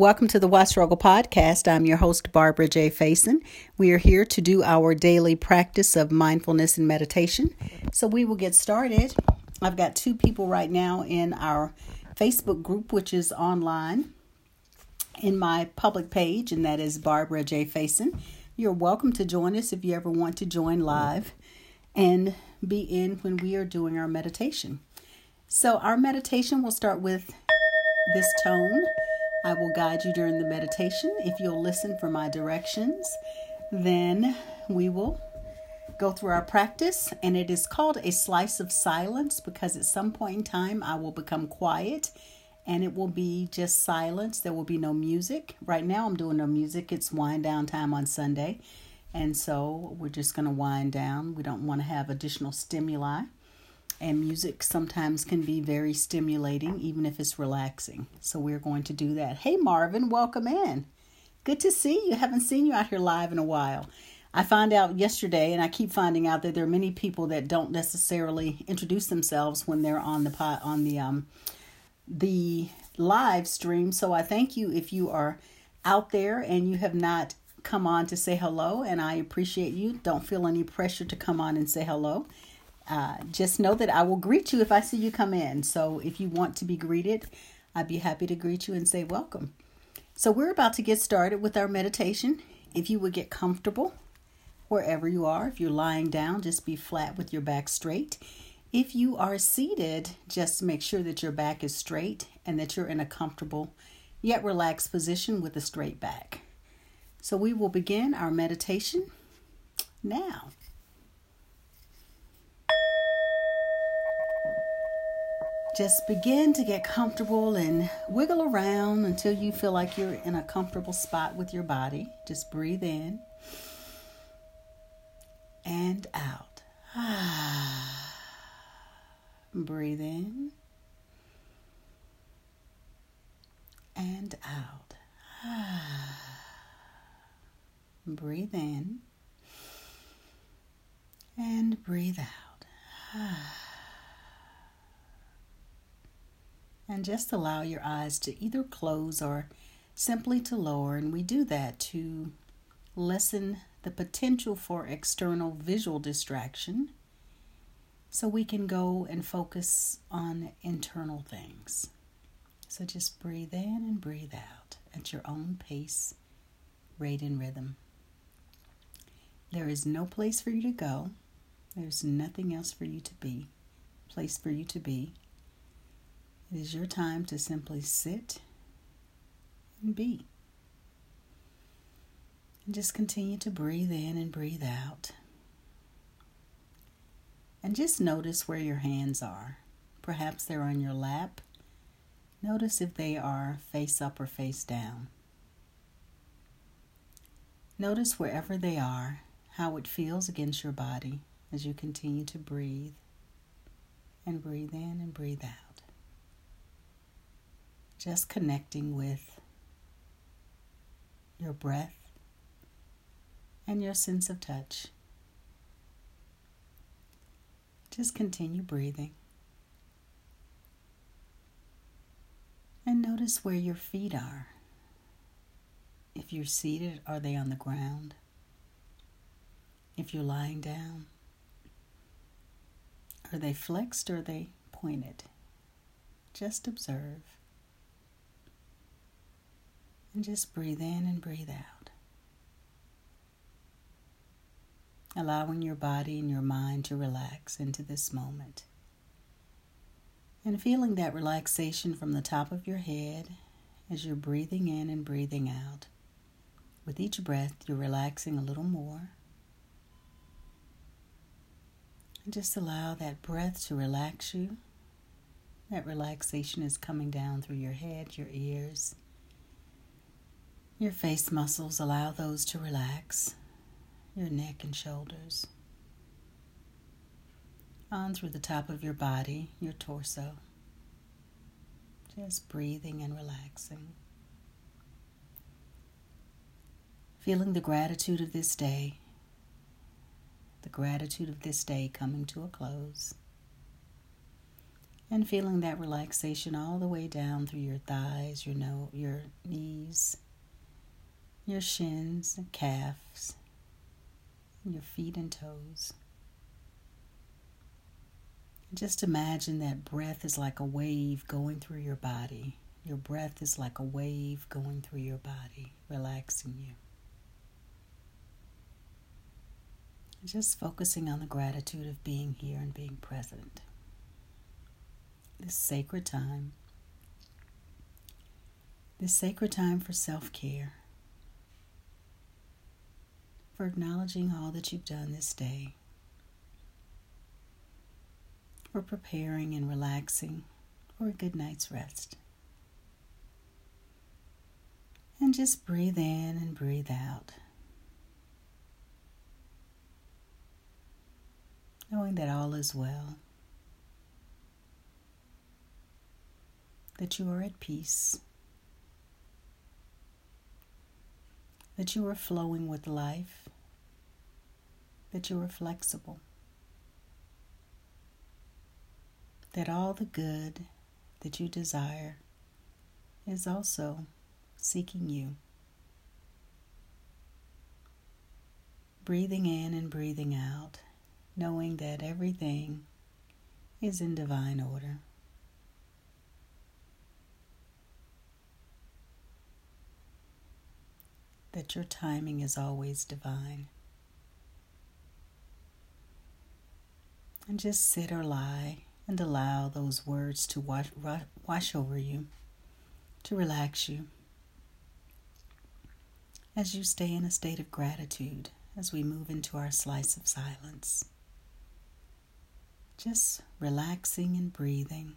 Welcome to the Why Struggle podcast. I'm your host, Barbara J. Faison. We are here to do our daily practice of mindfulness and meditation. So we will get started. I've got two people right now in our Facebook group, which is online in my public page, and that is Barbara J. Faison. You're welcome to join us if you ever want to join live and be in when we are doing our meditation. So, our meditation will start with this tone. I will guide you during the meditation. If you'll listen for my directions, then we will go through our practice. And it is called a slice of silence because at some point in time I will become quiet and it will be just silence. There will be no music. Right now I'm doing no music, it's wind down time on Sunday. And so we're just going to wind down. We don't want to have additional stimuli. And music sometimes can be very stimulating, even if it's relaxing. So we're going to do that. Hey, Marvin, welcome in. Good to see you. Haven't seen you out here live in a while. I found out yesterday, and I keep finding out that there are many people that don't necessarily introduce themselves when they're on the pot on the um the live stream. So I thank you if you are out there and you have not come on to say hello, and I appreciate you. Don't feel any pressure to come on and say hello. Uh, just know that I will greet you if I see you come in. So if you want to be greeted, I'd be happy to greet you and say welcome. So we're about to get started with our meditation. If you would get comfortable wherever you are, if you're lying down, just be flat with your back straight. If you are seated, just make sure that your back is straight and that you're in a comfortable yet relaxed position with a straight back. So we will begin our meditation now. Just begin to get comfortable and wiggle around until you feel like you're in a comfortable spot with your body. Just breathe in and out. breathe in and out. breathe in and breathe out. And just allow your eyes to either close or simply to lower. And we do that to lessen the potential for external visual distraction so we can go and focus on internal things. So just breathe in and breathe out at your own pace, rate, and rhythm. There is no place for you to go. There's nothing else for you to be, place for you to be. It is your time to simply sit and be. And just continue to breathe in and breathe out. And just notice where your hands are. Perhaps they're on your lap. Notice if they are face up or face down. Notice wherever they are, how it feels against your body as you continue to breathe and breathe in and breathe out just connecting with your breath and your sense of touch. Just continue breathing. And notice where your feet are. If you're seated, are they on the ground? If you're lying down, are they flexed or are they pointed? Just observe. And just breathe in and breathe out. Allowing your body and your mind to relax into this moment. And feeling that relaxation from the top of your head as you're breathing in and breathing out. With each breath, you're relaxing a little more. And just allow that breath to relax you. That relaxation is coming down through your head, your ears, your face muscles, allow those to relax. Your neck and shoulders. On through the top of your body, your torso. Just breathing and relaxing. Feeling the gratitude of this day. The gratitude of this day coming to a close. And feeling that relaxation all the way down through your thighs, your no, your knees, your shins and calves, your feet and toes. Just imagine that breath is like a wave going through your body. Your breath is like a wave going through your body, relaxing you. Just focusing on the gratitude of being here and being present. This sacred time. This sacred time for self care. For acknowledging all that you've done this day. For preparing and relaxing for a good night's rest. And just breathe in and breathe out. Knowing that all is well. That you are at peace. That you are flowing with life. That you are flexible. That all the good that you desire is also seeking you. Breathing in and breathing out, knowing that everything is in divine order. That your timing is always divine. And just sit or lie and allow those words to wash, wash over you, to relax you as you stay in a state of gratitude as we move into our slice of silence. Just relaxing and breathing,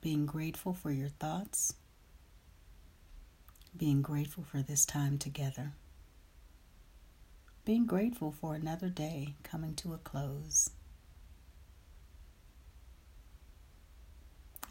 being grateful for your thoughts, being grateful for this time together, being grateful for another day coming to a close.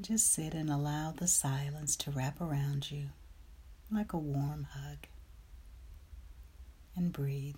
Just sit and allow the silence to wrap around you like a warm hug and breathe.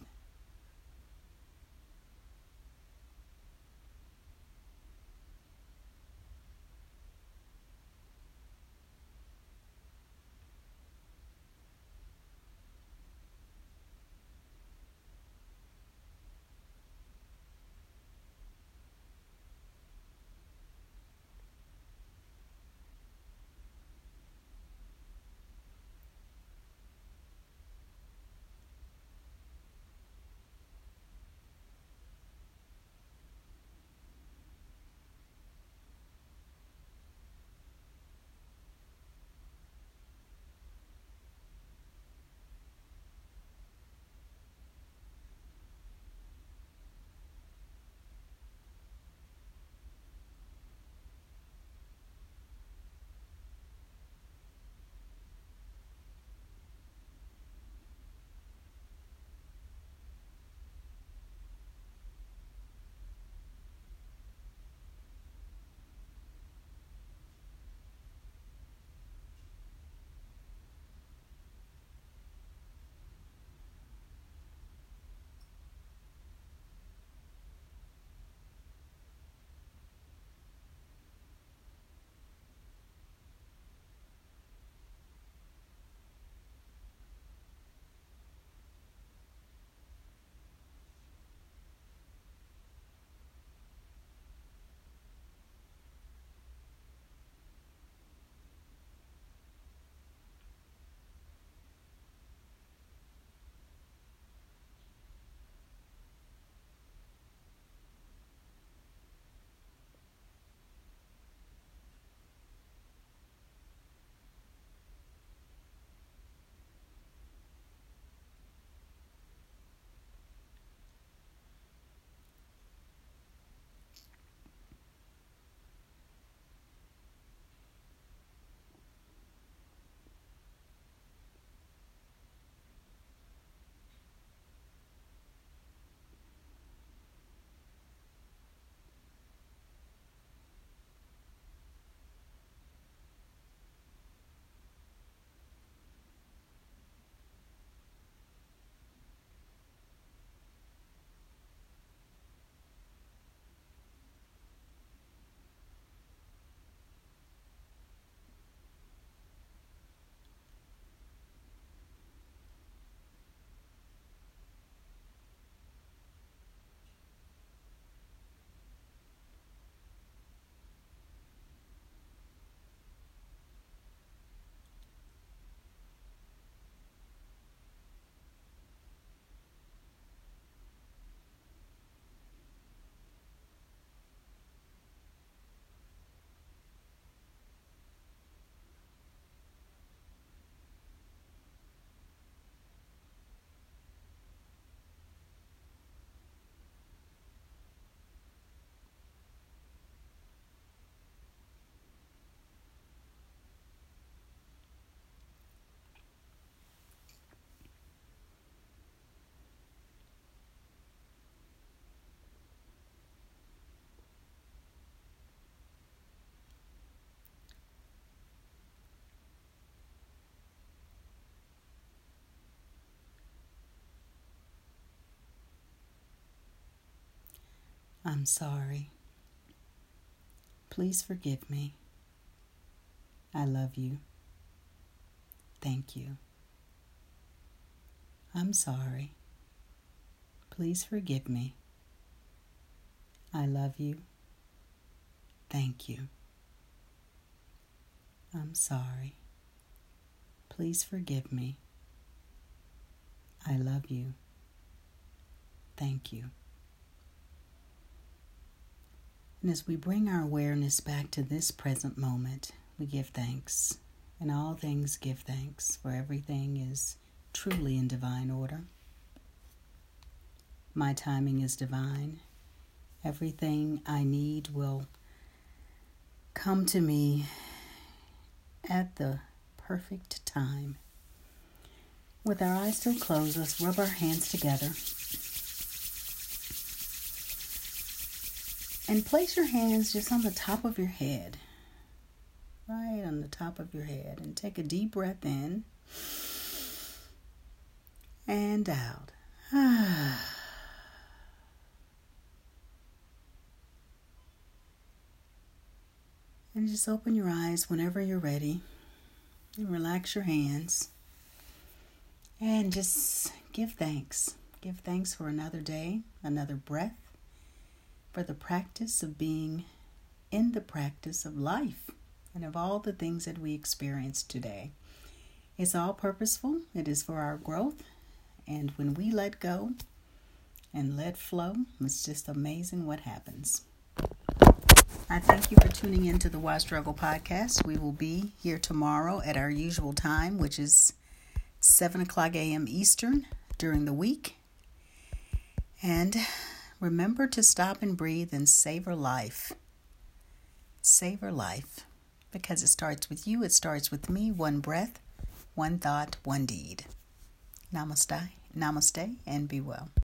I'm sorry. Please forgive me. I love you. Thank you. I'm sorry. Please forgive me. I love you. Thank you. I'm sorry. Please forgive me. I love you. Thank you. And as we bring our awareness back to this present moment, we give thanks. In all things, give thanks, for everything is truly in divine order. My timing is divine. Everything I need will come to me at the perfect time. With our eyes still closed, let's rub our hands together And place your hands just on the top of your head. Right on the top of your head. And take a deep breath in and out. and just open your eyes whenever you're ready. And relax your hands. And just give thanks. Give thanks for another day, another breath for the practice of being in the practice of life and of all the things that we experience today. It's all purposeful, it is for our growth, and when we let go and let flow, it's just amazing what happens. I thank you for tuning into the Why Struggle podcast. We will be here tomorrow at our usual time, which is 7 o'clock a.m. Eastern during the week. And Remember to stop and breathe and savor life. Savor life because it starts with you, it starts with me. One breath, one thought, one deed. Namaste, namaste, and be well.